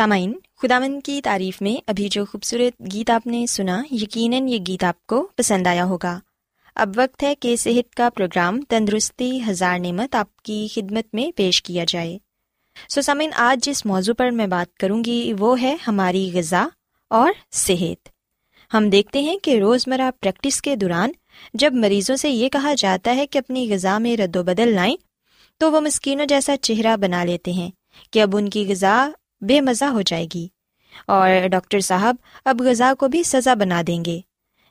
سامعین، خداوند کی تعریف میں ابھی جو خوبصورت گیت آپ نے سنا، یقیناً یہ گیت آپ کو پسند آیا ہوگا۔ اب وقت ہے کہ صحت کا پروگرام تندرستی ہزار نعمت آپ کی خدمت میں پیش کیا جائے۔ سو سامعین، آج جس موضوع پر میں بات کروں گی، وہ ہے ہماری غذا اور صحت۔ ہم دیکھتے ہیں کہ روزمرہ پریکٹس کے دوران جب مریضوں سے یہ کہا جاتا ہے کہ اپنی غذا میں رد و بدل لائیں، تو وہ مسکینوں جیسا چہرہ بنا لیتے ہیں کہ اب ان کی غذا بے مزہ ہو جائے گی۔ اور ڈاکٹر صاحب اب غذا کو بھی سزا بنا دیں گے۔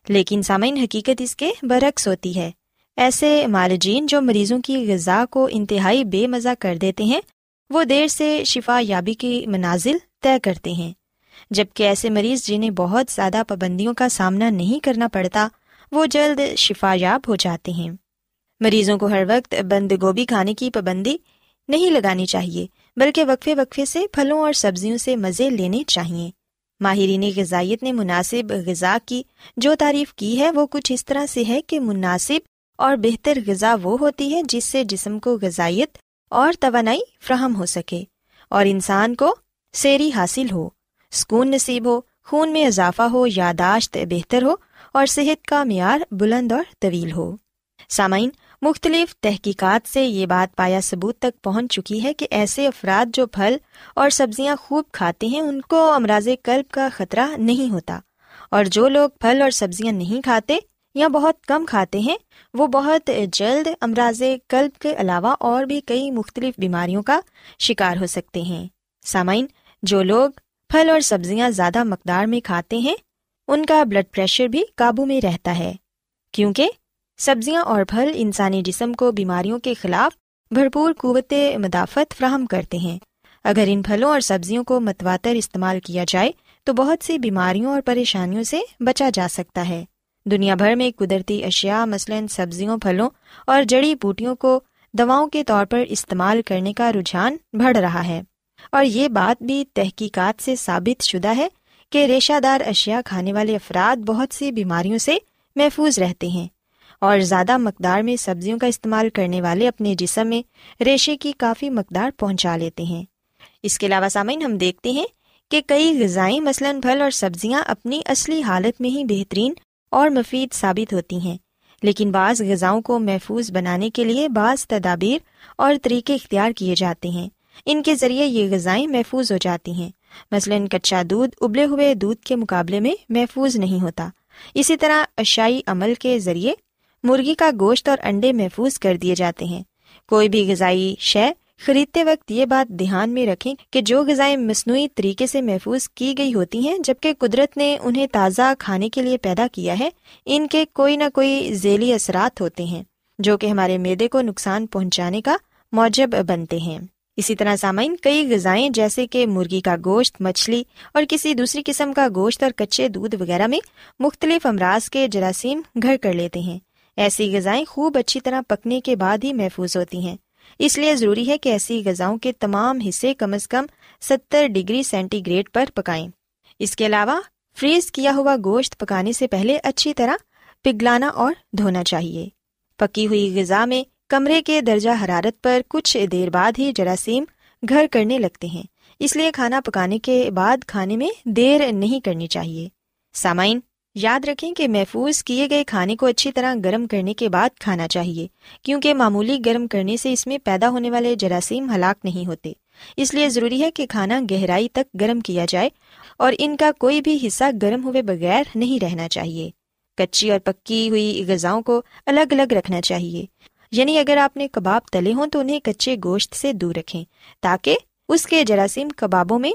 لیکن سامعین، حقیقت اس کے برعکس ہوتی ہے۔ ایسے مالجین جو مریضوں کی غذا کو انتہائی بے مزہ کر دیتے ہیں، وہ دیر سے شفا یابی کی منازل طے کرتے ہیں۔ جبکہ ایسے مریض جنہیں بہت زیادہ پابندیوں کا سامنا نہیں کرنا پڑتا، وہ جلد شفا یاب ہو جاتے ہیں۔ مریضوں کو ہر وقت بند گوبھی کھانے کی پابندی نہیں لگانی چاہیے۔ بلکہ وقفے وقفے سے پھلوں اور سبزیوں سے مزے لینے چاہیے۔ ماہرین غذائیت نے مناسب غذا کی، جو تعریف کی ہے وہ کچھ اس طرح سے ہے کہ مناسب اور بہتر غذا وہ ہوتی ہے جس سے جسم کو غذائیت اور توانائی فراہم ہو سکے اور انسان کو سیری حاصل ہو، سکون نصیب ہو، خون میں اضافہ ہو، یاداشت بہتر ہو اور صحت کا معیار بلند اور طویل ہو۔ سامعین مختلف تحقیقات سے یہ بات پایا ثبوت تک پہنچ چکی ہے کہ ایسے افراد جو پھل اور سبزیاں خوب کھاتے ہیں، ان کو امراض قلب کا خطرہ نہیں ہوتا۔ اور جو لوگ پھل اور سبزیاں نہیں کھاتے یا بہت کم کھاتے ہیں، وہ بہت جلد امراض قلب کے علاوہ اور بھی کئی مختلف بیماریوں کا شکار ہو سکتے ہیں۔ سامعین، جو لوگ پھل اور سبزیاں زیادہ مقدار میں کھاتے ہیں، ان کا بلڈ پریشر بھی قابو میں رہتا ہے۔ کیونکہ سبزیاں اور پھل انسانی جسم کو بیماریوں کے خلاف بھرپور قوت مدافعت فراہم کرتے ہیں۔ اگر ان پھلوں اور سبزیوں کو متواتر استعمال کیا جائے، تو بہت سی بیماریوں اور پریشانیوں سے بچا جا سکتا ہے۔ دنیا بھر میں قدرتی اشیاء، مثلاً سبزیوں، پھلوں اور جڑی بوٹیوں کو دواؤں کے طور پر استعمال کرنے کا رجحان بڑھ رہا ہے۔ اور یہ بات بھی تحقیقات سے ثابت شدہ ہے کہ ریشہ دار اشیاء کھانے والے افراد بہت سی بیماریوں سے محفوظ رہتے ہیں۔ اور زیادہ مقدار میں سبزیوں کا استعمال کرنے والے اپنے جسم میں ریشے کی کافی مقدار پہنچا لیتے ہیں۔ اس کے علاوہ سامعین، ہم دیکھتے ہیں کہ کئی غذائیں مثلاً پھل اور سبزیاں اپنی اصلی حالت میں ہی بہترین اور مفید ثابت ہوتی ہیں، لیکن بعض غذاؤں کو محفوظ بنانے کے لیے بعض تدابیر اور طریقے اختیار کیے جاتے ہیں۔ ان کے ذریعے یہ غذائیں محفوظ ہو جاتی ہیں۔ مثلاً کچا دودھ ابلے ہوئے دودھ کے مقابلے میں محفوظ نہیں ہوتا۔ اسی طرح اشائی عمل کے ذریعے مرغی کا گوشت اور انڈے محفوظ کر دیے جاتے ہیں۔ کوئی بھی غذائی شے خریدتے وقت یہ بات دھیان میں رکھیں کہ جو غذائیں مصنوعی طریقے سے محفوظ کی گئی ہوتی ہیں، جبکہ قدرت نے انہیں تازہ کھانے کے لیے پیدا کیا ہے، ان کے کوئی نہ کوئی ذیلی اثرات ہوتے ہیں، جو کہ ہمارے میدے کو نقصان پہنچانے کا موجب بنتے ہیں۔ اسی طرح سامعین، کئی غذائیں جیسے کہ مرغی کا گوشت، مچھلی اور کسی دوسری قسم کا گوشت اور کچے دودھ وغیرہ میں مختلف امراض کے جراثیم گھر کر لیتے ہیں۔ ایسی غذائیں خوب اچھی طرح پکنے کے بعد ہی محفوظ ہوتی ہیں۔ اس لیے ضروری ہے کہ ایسی غذاؤں کے تمام حصے کم از کم ستر ڈگری سینٹی گریڈ پر پکائیں۔ اس کے علاوہ فریز کیا ہوا گوشت پکانے سے پہلے اچھی طرح پگلانا اور دھونا چاہیے۔ پکی ہوئی غذا میں کمرے کے درجہ حرارت پر کچھ دیر بعد ہی جراثیم گھر کرنے لگتے ہیں۔ اس لیے کھانا پکانے کے بعد کھانے میں دیر نہیں کرنی چاہیے۔ سامعین یاد رکھیں کہ محفوظ کیے گئے کھانے کو اچھی طرح گرم کرنے کے بعد کھانا چاہیے، کیونکہ معمولی گرم کرنے سے اس میں پیدا ہونے والے جراثیم ہلاک نہیں ہوتے۔ اس لیے ضروری ہے کہ کھانا گہرائی تک گرم کیا جائے اور ان کا کوئی بھی حصہ گرم ہوئے بغیر نہیں رہنا چاہیے۔ کچی اور پکی ہوئی غذاؤں کو الگ الگ رکھنا چاہیے۔ یعنی اگر آپ نے کباب تلے ہوں تو انہیں کچے گوشت سے دور رکھیں تاکہ اس کے جراثیم کبابوں میں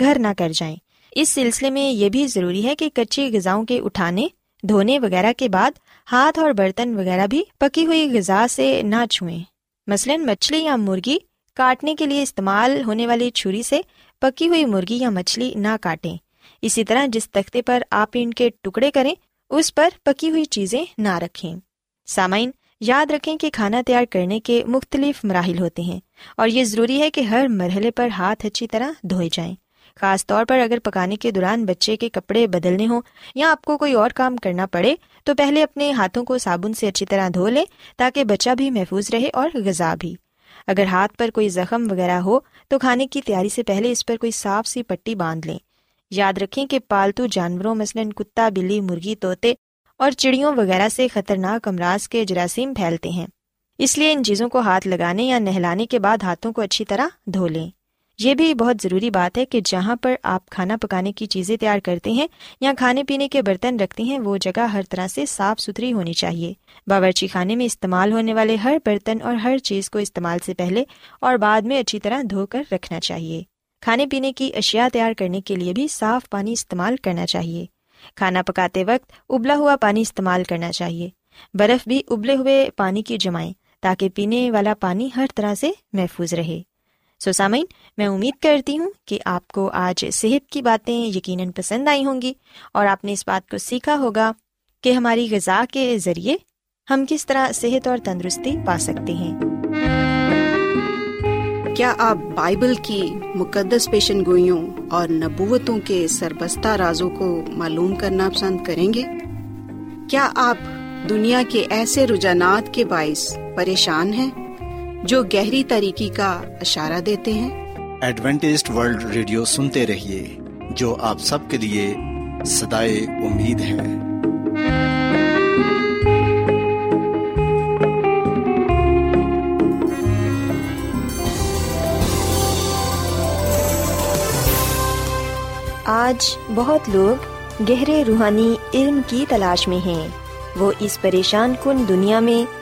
گھر نہ کر جائیں۔ اس سلسلے میں یہ بھی ضروری ہے کہ کچی غذاؤں کے اٹھانے، دھونے وغیرہ کے بعد ہاتھ اور برتن وغیرہ بھی پکی ہوئی غذا سے نہ چھوئیں۔ مثلاً مچھلی یا مرغی کاٹنے کے لیے استعمال ہونے والی چھری سے پکی ہوئی مرغی یا مچھلی نہ کاٹیں۔ اسی طرح جس تختے پر آپ ان کے ٹکڑے کریں، اس پر پکی ہوئی چیزیں نہ رکھیں۔ سامعین، یاد رکھیں کہ کھانا تیار کرنے کے مختلف مراحل ہوتے ہیں اور یہ ضروری ہے کہ ہر مرحلے پر ہاتھ اچھی طرح دھوئے جائیں۔ خاص طور پر اگر پکانے کے دوران بچے کے کپڑے بدلنے ہوں یا آپ کو کوئی اور کام کرنا پڑے، تو پہلے اپنے ہاتھوں کو صابن سے اچھی طرح دھو لیں تاکہ بچہ بھی محفوظ رہے اور غذا بھی۔ اگر ہاتھ پر کوئی زخم وغیرہ ہو، تو کھانے کی تیاری سے پہلے اس پر کوئی صاف سی پٹی باندھ لیں۔ یاد رکھیں کہ پالتو جانوروں، مثلاً کتا، بلی، مرغی، طوطے اور چڑیوں وغیرہ سے خطرناک امراض کے جراثیم پھیلتے ہیں۔ اس لیے ان چیزوں کو ہاتھ لگانے یا نہلانے کے بعد ہاتھوں کو اچھی طرح دھو لیں۔ یہ بھی بہت ضروری بات ہے کہ جہاں پر آپ کھانا پکانے کی چیزیں تیار کرتے ہیں یا کھانے پینے کے برتن رکھتے ہیں، وہ جگہ ہر طرح سے صاف ستھری ہونی چاہیے۔ باورچی خانے میں استعمال ہونے والے ہر برتن اور ہر چیز کو استعمال سے پہلے اور بعد میں اچھی طرح دھو کر رکھنا چاہیے۔ کھانے پینے کی اشیاء تیار کرنے کے لیے بھی صاف پانی استعمال کرنا چاہیے۔ کھانا پکاتے وقت ابلا ہوا پانی استعمال کرنا چاہیے۔ برف بھی ابلے ہوئے پانی کی جمائیں تاکہ پینے والا پانی ہر طرح سے محفوظ رہے۔ سو سامعین میں امید کرتی ہوں کہ آپ کو آج صحت کی باتیں یقیناً پسند آئی ہوں گی اور آپ نے اس بات کو سیکھا ہوگا کہ ہماری غذا کے ذریعے ہم کس طرح صحت اور تندرستی پا سکتے ہیں۔ کیا آپ بائبل کی مقدس پیشن گوئیوں اور نبوتوں کے سربستہ رازوں کو معلوم کرنا پسند کریں گے؟ کیا آپ دنیا کے ایسے رجحانات کے باعث پریشان ہیں؟ جو گہری طریقے کا اشارہ دیتے ہیں۔ ایڈوینٹسڈ ورلڈ ریڈیو سنتے رہیے جو آپ سب کے لیے صدائے امید ہے۔ آج بہت لوگ گہرے روحانی علم کی تلاش میں ہیں۔ وہ اس پریشان کن دنیا میں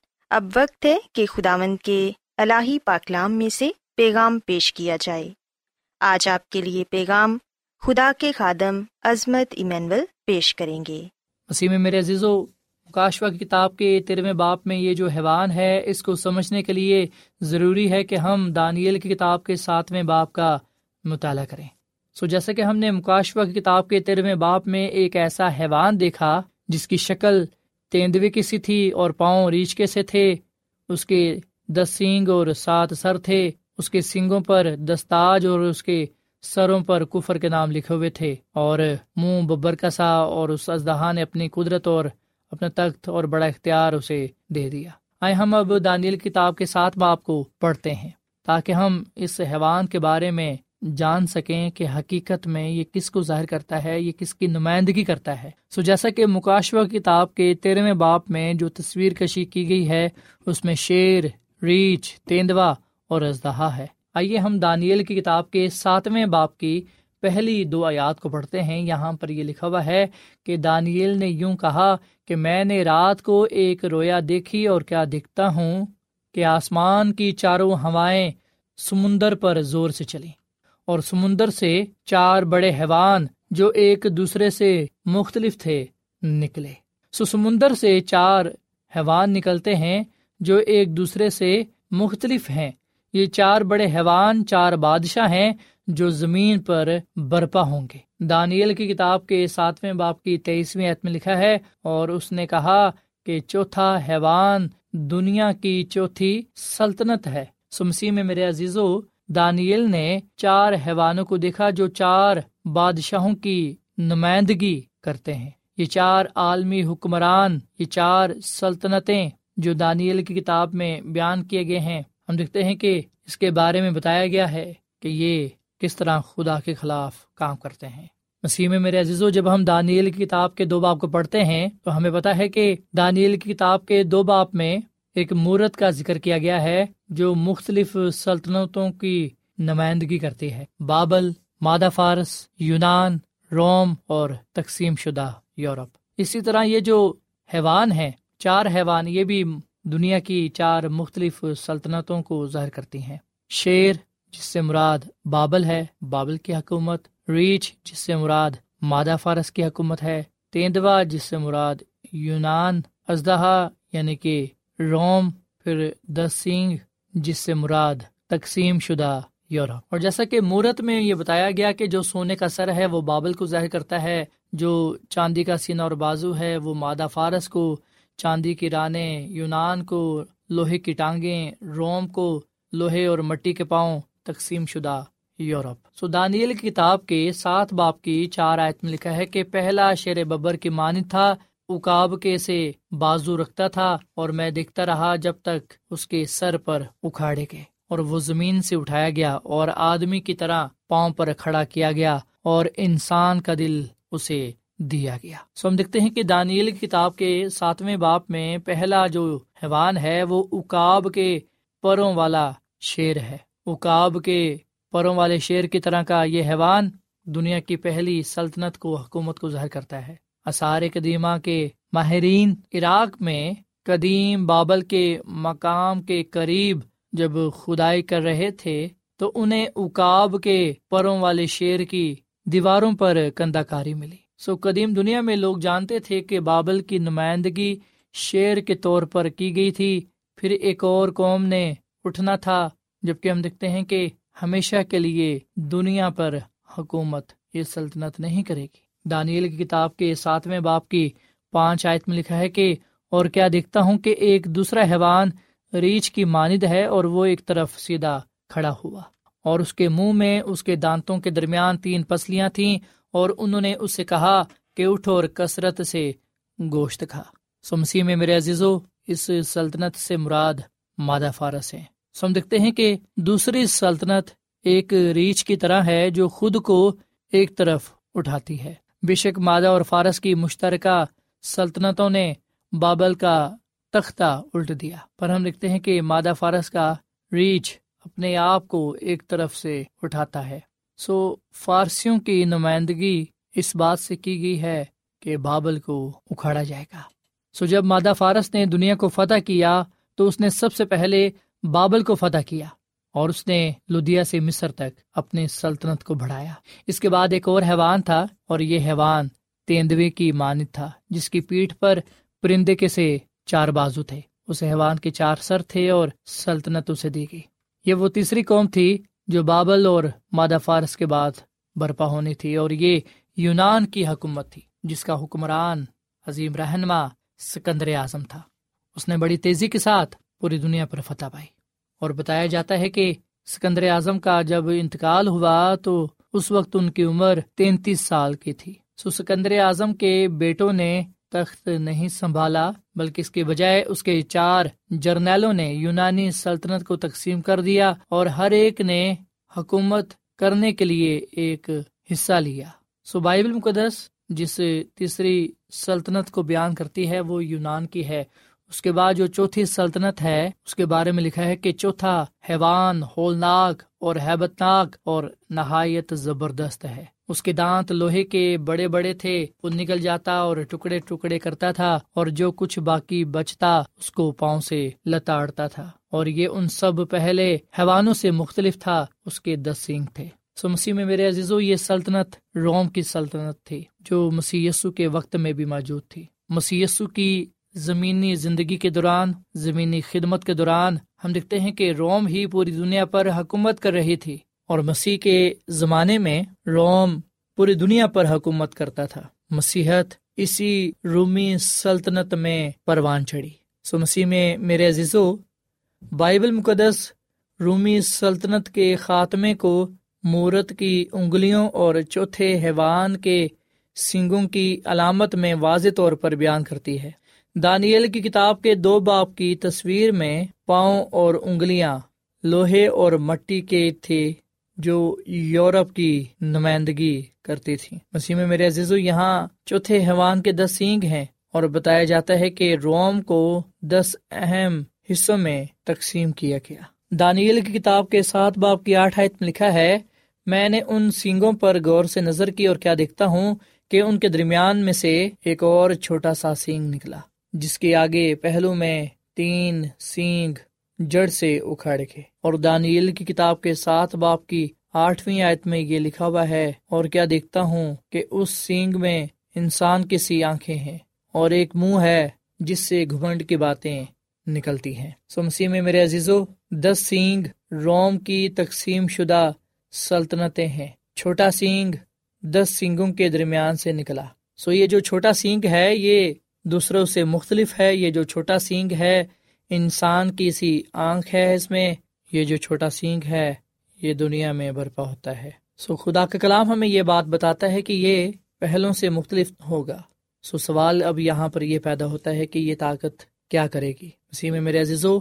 اب وقت ہے کہ خداوند کے الہی پاکلام میں سے پیغام پیش کیا جائے۔ آج آپ کے لیے پیغام خدا کے خادم عظمت ایمینول پیش کریں گے۔ مسیح میرے عزیز و مکاشوہ کی کتاب کے تیرہویں باپ میں یہ جو حیوان ہے، اس کو سمجھنے کے لیے ضروری ہے کہ ہم دانیل کی کتاب کے ساتویں باپ کا مطالعہ کریں۔ سو جیسے کہ ہم نے مکاشوہ کی کتاب کے تیرہویں باپ میں ایک ایسا حیوان دیکھا جس کی شکل تیندوے کی سی تھی اور پاؤں ریچھ کے سے تھے، اس کے دس سینگ اور سات سر تھے، اس کے سینگوں پر دستاج اور اس کے سروں پر کفر کے نام لکھے ہوئے تھے، اور منہ ببر کسا اور اس ازدہا نے اپنی قدرت اور اپنا تخت اور بڑا اختیار اسے دے دیا۔ آئے ہم اب دانیل کتاب کے ساتھ باپ کو پڑھتے ہیں، تاکہ ہم اس حیوان کے بارے میں جان سکیں کہ حقیقت میں یہ کس کو ظاہر کرتا ہے، یہ کس کی نمائندگی کرتا ہے۔ سو جیسا کہ مکاشوہ کتاب کے تیرہویں باپ میں جو تصویر کشی کی گئی ہے، اس میں شیر، ریچھ، تیندوا اور ازدہا ہے۔ آئیے ہم دانیل کی کتاب کے ساتویں باپ کی پہلی دو آیات کو پڑھتے ہیں۔ یہاں پر یہ لکھا ہوا ہے کہ دانیل نے یوں کہا کہ میں نے رات کو ایک رویا دیکھی اور کیا دکھتا ہوں کہ آسمان کی چاروں ہوائیں سمندر پر زور سے چلیں۔ اور سمندر سے چار بڑے حیوان جو ایک دوسرے سے مختلف تھے، نکلے۔ سو سمندر سے چار حیوان نکلتے ہیں جو ایک دوسرے سے مختلف ہیں۔ یہ چار بڑے حیوان، چار بادشاہ ہیں جو زمین پر برپا ہوں گے۔ دانیل کی کتاب کے ساتویں باپ کی تیئیسویں عت میں لکھا ہے، اور اس نے کہا کہ چوتھا حیوان دنیا کی چوتھی سلطنت ہے۔ سمسی میں میرے عزیزو دانیل نے چار حیوانوں کو دیکھا جو چار بادشاہوں کی نمائندگی کرتے ہیں۔ یہ چار عالمی حکمران، یہ چار سلطنتیں جو دانیل کی کتاب میں بیان کیے گئے ہیں۔ ہم دیکھتے ہیں کہ اس کے بارے میں بتایا گیا ہے کہ یہ کس طرح خدا کے خلاف کام کرتے ہیں۔ مسیح میں میرے عزیزو، جب ہم دانیل کی کتاب کے دو باپ کو پڑھتے ہیں، تو ہمیں پتا ہے کہ دانیل کی کتاب کے دو باپ میں ایک مورت کا ذکر کیا گیا ہے۔ جو مختلف سلطنتوں کی نمائندگی کرتی ہے۔ بابل، مادہ فارس، یونان، روم اور تقسیم شدہ یورپ۔ اسی طرح یہ جو حیوان ہیں، چار حیوان، یہ بھی دنیا کی چار مختلف سلطنتوں کو ظاہر کرتی ہیں۔ شیر، جس سے مراد بابل ہے، بابل کی حکومت۔ ریچ جس سے مراد مادہ فارس کی حکومت ہے۔ تیندوا، جس سے مراد یونان۔ ازدہا یعنی کہ روم۔ پھر دسنگ جس سے مراد تقسیم شدہ یورپ۔ اور جیسا کہ مورت میں یہ بتایا گیا کہ جو سونے کا سر ہے وہ بابل کو ظاہر کرتا ہے، جو چاندی کا سینہ اور بازو ہے وہ مادہ فارس کو، چاندی کی رانیں یونان کو، لوہے کی ٹانگیں روم کو، لوہے اور مٹی کے پاؤں تقسیم شدہ یورپ۔ سو دانیل کی کتاب کے سات باپ کی چار آیت میں لکھا ہے کہ پہلا شیر ببر کی مانند تھا اکاب کے سے بازو رکھتا تھا اور میں دیکھتا رہا جب تک اس کے سر پر اکھاڑے گئے اور وہ زمین سے اٹھایا گیا اور آدمی کی طرح پاؤں پر کھڑا کیا گیا اور انسان کا دل اسے دیا گیا۔ سو ہم دیکھتے ہیں کہ دانیل کتاب کے ساتویں باپ میں پہلا جو حیوان ہے وہ اکاب کے پروں والا شیر ہے۔ اکاب کے پروں والے شیر کی طرح کا یہ حیوان دنیا کی پہلی سلطنت کو، حکومت کو ظاہر کرتا ہے۔ اثار قدیمہ کے ماہرین عراق میں قدیم بابل کے مقام کے قریب جب کھدائی کر رہے تھے، تو انہیں اکاب کے پروں والے شیر کی دیواروں پر کندہ کاری ملی۔ سو قدیم دنیا میں لوگ جانتے تھے کہ بابل کی نمائندگی شیر کے طور پر کی گئی تھی۔ پھر ایک اور قوم نے اٹھنا تھا، جبکہ ہم دیکھتے ہیں کہ ہمیشہ کے لیے دنیا پر حکومت، یہ سلطنت نہیں کرے گی۔ دانیل کی کتاب کے ساتویں باپ کی پانچ آیت میں لکھا ہے کہ، اور کیا دیکھتا ہوں کہ ایک دوسرا حیوان ریچھ کی ماند ہے اور وہ ایک طرف سیدھا کھڑا ہوا۔ اور اس کے منہ میں اس کے دانتوں کے درمیان تین پسلیاں تھیں اور انہوں نے اس سے کہا کہ اٹھو اور کثرت سے گوشت کھا۔ سمسی میں میرے عزیزو، اس سلطنت سے مراد مادہ فارس ہے سم دیکھتے ہیں کہ دوسری سلطنت ایک ریچھ کی طرح ہے جو خود کو ایک طرف اٹھاتی ہے۔ بے شک مادہ اور فارس کی مشترکہ سلطنتوں نے بابل کا تختہ الٹ دیا۔ پر ہم لکھتے ہیں کہ مادہ فارس کا ریچھ اپنے آپ کو ایک طرف سے اٹھاتا ہے۔ سو فارسیوں کی نمائندگی اس بات سے کی گئی ہے کہ بابل کو اکھاڑا جائے گا۔ سو جب مادہ فارس نے دنیا کو فتح کیا تو اس نے سب سے پہلے بابل کو فتح کیا۔ اور اس نے لدھیا سے مصر تک اپنے سلطنت کو بڑھایا۔ اس کے بعد ایک اور حیوان تھا اور یہ حیوان تیندوے کی مانت تھا، جس کی پیٹھ پر پرندے کے سے چار بازو تھے۔ اس حیوان کے چار سر تھے اور سلطنت اسے دی گئی۔ یہ وہ تیسری قوم تھی جو بابل اور مادہ فارس کے بعد برپا ہونی تھی اور یہ یونان کی حکومت تھی، جس کا حکمران عظیم رہنما سکندر اعظم تھا۔ اس نے بڑی تیزی کے ساتھ پوری دنیا پر فتح پائی۔ اور بتایا جاتا ہے کہ سکندر اعظم کا جب انتقال ہوا تو اس وقت ان کی عمر تینتیس سال کی تھی۔ سو سکندر اعظم کے بیٹوں نے تخت نہیں سنبھالا، بلکہ اس کے بجائے اس کے چار جرنیلوں نے یونانی سلطنت کو تقسیم کر دیا اور ہر ایک نے حکومت کرنے کے لیے ایک حصہ لیا۔ سو بائبل مقدس، جس تیسری سلطنت کو بیان کرتی ہے، وہ یونان کی ہے۔ اس کے بعد جو چوتھی سلطنت ہے، اس کے بارے میں لکھا ہے کہ چوتھا حیوان ہولناک اور ہیبت ناک اور نہایت زبردست ہے۔ اس کے دانت لوہے کے بڑے بڑے تھے، وہ نکل جاتا اور ٹکڑے ٹکڑے کرتا تھا اور جو کچھ باقی بچتا، اس کو پاؤں سے لتاڑتا تھا۔ اور یہ ان سب پہلے حیوانوں سے مختلف تھا، اس کے دس سینگ تھے۔ سو مسیح میں میرے عزیزو، یہ سلطنت روم کی سلطنت تھی، جو مسی کے وقت میں بھی موجود تھی۔ مسی کی زمینی زندگی کے دوران، زمینی خدمت کے دوران ہم دیکھتے ہیں کہ روم ہی پوری دنیا پر حکومت کر رہی تھی اور مسیح کے زمانے میں روم پوری دنیا پر حکومت کرتا تھا۔ مسیحت اسی رومی سلطنت میں پروان چڑھی۔ سو مسیح میں میرے عزیزو، بائبل مقدس رومی سلطنت کے خاتمے کو مورت کی انگلیوں اور چوتھے حیوان کے سنگوں کی علامت میں واضح طور پر بیان کرتی ہے۔ دانیل کی کتاب کے دو باپ کی تصویر میں پاؤں اور انگلیاں، لوہے اور مٹی کے تھے جو یورپ کی نمائندگی کرتی تھی مسیح میں میرے عزیز یہاں چوتھے حیوان کے دس سینگ ہیں اور بتایا جاتا ہے کہ روم کو دس اہم حصوں میں تقسیم کیا گیا۔ دانیل کی کتاب کے سات باپ کی آٹھ آیت میں لکھا ہے، میں نے ان سینگوں پر غور سے نظر کی اور کیا دیکھتا ہوں کہ ان کے درمیان میں سے ایک اور چھوٹا سا سینگ نکلا۔ جس کے آگے پہلو میں تین سینگ جڑ سے اکھاڑ کے۔ اور دانیل کی کتاب کے سات باپ کی آٹھویں آیت میں یہ لکھا ہوا ہے، اور کیا دیکھتا ہوں کہ اس سینگ میں انسان کی سی آنکھیں ہیں، اور ایک منہ ہے جس سے گھمنڈ کی باتیں نکلتی ہیں۔ سو مسیح میں میرے عزیزو، دس سینگ روم کی تقسیم شدہ سلطنتیں ہیں۔ چھوٹا سینگ دس سینگوں کے درمیان سے نکلا۔ سو یہ جو چھوٹا سینگ ہے، یہ دوسروں سے مختلف ہے، یہ جو چھوٹا سینگ ہے، انسان کی سی آنکھ ہے اس میں، یہ جو چھوٹا سینگ ہے، یہ دنیا میں برپا ہوتا ہے۔ سو خدا کا کلام ہمیں یہ بات بتاتا ہے کہ یہ پہلوں سے مختلف ہوگا۔ سو سوال اب یہاں پر یہ پیدا ہوتا ہے کہ یہ طاقت کیا کرے گی؟ اسی میں میرے عزیزو،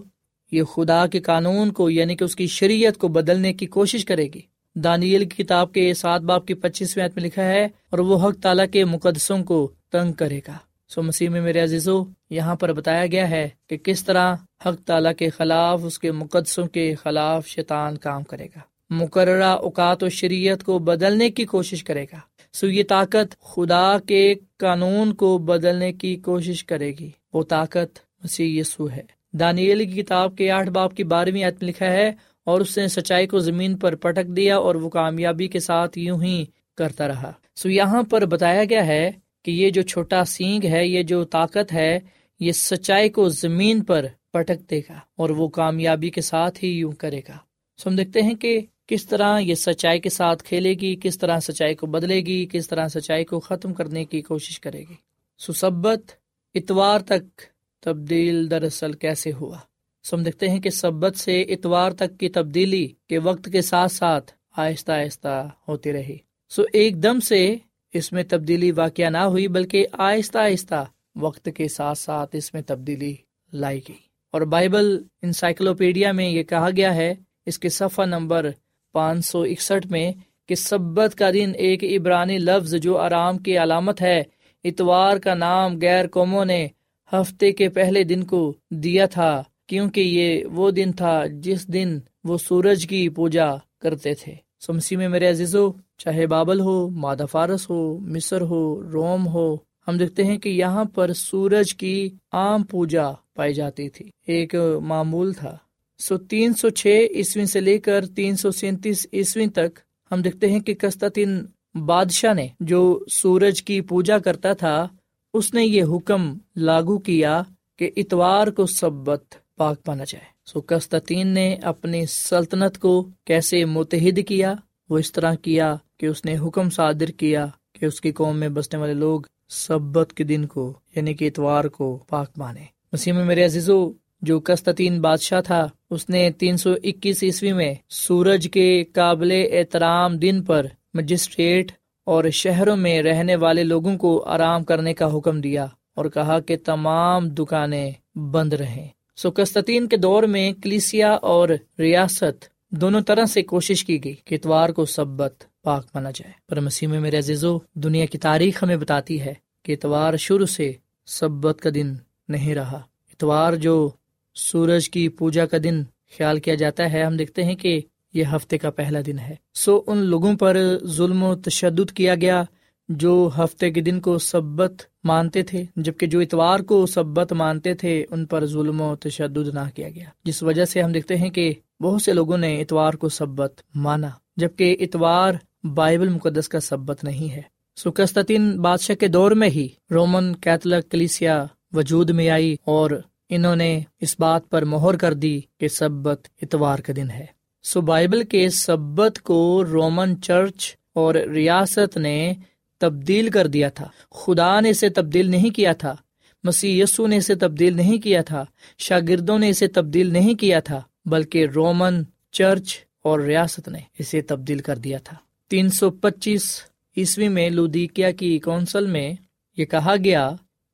یہ خدا کے قانون کو یعنی کہ اس کی شریعت کو بدلنے کی کوشش کرے گی۔ دانیل کی کتاب کے سات باپ کی پچیسویں میں لکھا ہے، اور وہ حق تعالیٰ کے مقدسوں کو تنگ کرے گا۔ سو مسیح میں میرے عزیزو، یہاں پر بتایا گیا ہے کہ کس طرح حق تعالیٰ کے خلاف، اس کے مقدسوں کے خلاف شیطان کام کرے گا۔ مقررہ اوقات و شریعت کو بدلنے کی کوشش کرے گا۔ سو یہ طاقت خدا کے قانون کو بدلنے کی کوشش کرے گی۔ وہ طاقت مسیح یسو ہے۔ دانیل کی کتاب کے آٹھ باپ کی بارہویں عتم لکھا ہے، اور اس نے سچائی کو زمین پر پٹک دیا اور وہ کامیابی کے ساتھ یوں ہی کرتا رہا۔ سو یہاں پر بتایا گیا ہے کہ یہ جو چھوٹا سینگ ہے، یہ جو طاقت ہے، یہ سچائی کو زمین پر پٹک دے گا اور وہ کامیابی کے ساتھ ہی یوں کرے گا۔ سو ہم دیکھتے ہیں کہ کس طرح یہ سچائی کے ساتھ کھیلے گی، کس طرح سچائی کو بدلے گی، کس طرح سچائی کو ختم کرنے کی کوشش کرے گی۔ سبت اتوار تک تبدیل دراصل کیسے ہوا؟ سو ہم دیکھتے ہیں کہ سبت سے اتوار تک کی تبدیلی کے وقت کے ساتھ ساتھ آہستہ آہستہ ہوتی رہی۔ سو ایک دم سے اس میں تبدیلی واقع نہ ہوئی بلکہ آہستہ آہستہ وقت کے ساتھ ساتھ اس میں تبدیلی لائی گئی۔ اور بائبل انسائکلوپیڈیا میں یہ کہا گیا ہے، اس کے صفحہ نمبر پانچ سو اکسٹھ میں کہ سبت کا دن ایک عبرانی لفظ جو آرام کی علامت ہے، اتوار کا نام غیر قوموں نے ہفتے کے پہلے دن کو دیا تھا، کیونکہ یہ وہ دن تھا جس دن وہ سورج کی پوجا کرتے تھے۔ سمسی میں میرے عزیزو، چاہے بابل ہو، مادہ فارس ہو، مصر ہو، روم ہو، ہم دیکھتے ہیں کہ یہاں پر سورج کی عام پوجا پائی جاتی تھی۔ ایک معمول تھا۔ سو تین سو چھ عیسوی سے لے کر تین سو سینتیس عیسوی تک ہم دیکھتے ہیں کہ کستین بادشاہ نے جو سورج کی پوجا کرتا تھا، اس نے یہ حکم لاگو کیا کہ اتوار کو سبت پاک پانا جائے۔ سو کستین نے اپنی سلطنت کو کیسے متحد کیا، وہ اس طرح کیا کہ اس نے حکم صادر کیا کہ اس کی قوم میں بسنے والے لوگ سبت کے دن کو یعنی کہ اتوار کو پاک مانے۔ مسیح میں میرے عزیزو، جو کستین بادشاہ تھا، اس نے تین سو اکیس عیسوی میں سورج کے قابل احترام دن پر مجسٹریٹ اور شہروں میں رہنے والے لوگوں کو آرام کرنے کا حکم دیا اور کہا کہ تمام دکانیں بند رہیں۔ سو قسطین کے دور میں کلیسیا اور ریاست دونوں طرح سے کوشش کی گئی کہ اتوار کو سبت پاک مانا جائے۔ پر مسیح میں میرے عزیزو، دنیا کی تاریخ ہمیں بتاتی ہے کہ اتوار شروع سے سبت کا دن نہیں رہا۔ اتوار جو سورج کی پوجا کا دن خیال کیا جاتا ہے، ہم دیکھتے ہیں کہ یہ ہفتے کا پہلا دن ہے۔ سو ان لوگوں پر ظلم و تشدد کیا گیا جو ہفتے کے دن کو سبت مانتے تھے، جبکہ جو اتوار کو سبت مانتے تھے، ان پر ظلم و تشدد نہ کیا گیا۔ جس وجہ سے ہم دیکھتے ہیں کہ بہت سے لوگوں نے اتوار کو سبت مانا، جبکہ اتوار بائبل مقدس کا سبت نہیں ہے۔ سکستین بادشاہ کے دور میں ہی رومن کیتھلک کلیسیا وجود میں آئی اور انہوں نے اس بات پر مہر کر دی کہ سبت اتوار کا دن ہے۔ سو بائبل کے سبت کو رومن چرچ اور ریاست نے تبدیل کر دیا تھا۔ خدا نے اسے تبدیل نہیں کیا تھا۔ مسیح یسو نے اسے تبدیل نہیں کیا تھا۔ شاگردوں نے اسے تبدیل نہیں کیا تھا، بلکہ رومن چرچ اور ریاست نے اسے تبدیل کر دیا تھا۔ تین سو پچیس عیسوی میں لودیکیا کی کونسل میں یہ کہا گیا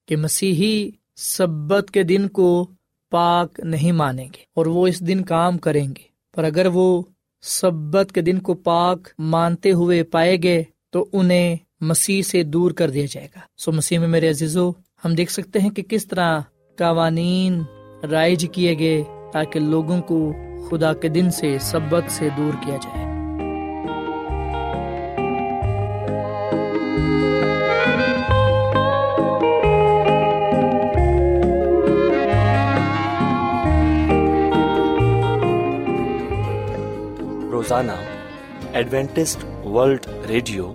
کہ مسیحی سبت کے دن کو پاک نہیں مانیں گے اور وہ اس دن کام کریں گے۔ پر اگر وہ سبت کے دن کو پاک مانتے ہوئے پائے گئے تو انہیں مسیح سے دور کر دیا جائے گا۔ سو مسیح میں میرے عزیزو، ہم دیکھ سکتے ہیں کہ کس طرح قوانین رائج کیے گئے تاکہ لوگوں کو خدا کے دن سے سبت سے دور کیا جائے۔ روزانہ ایڈوینٹسٹ ورلڈ ریڈیو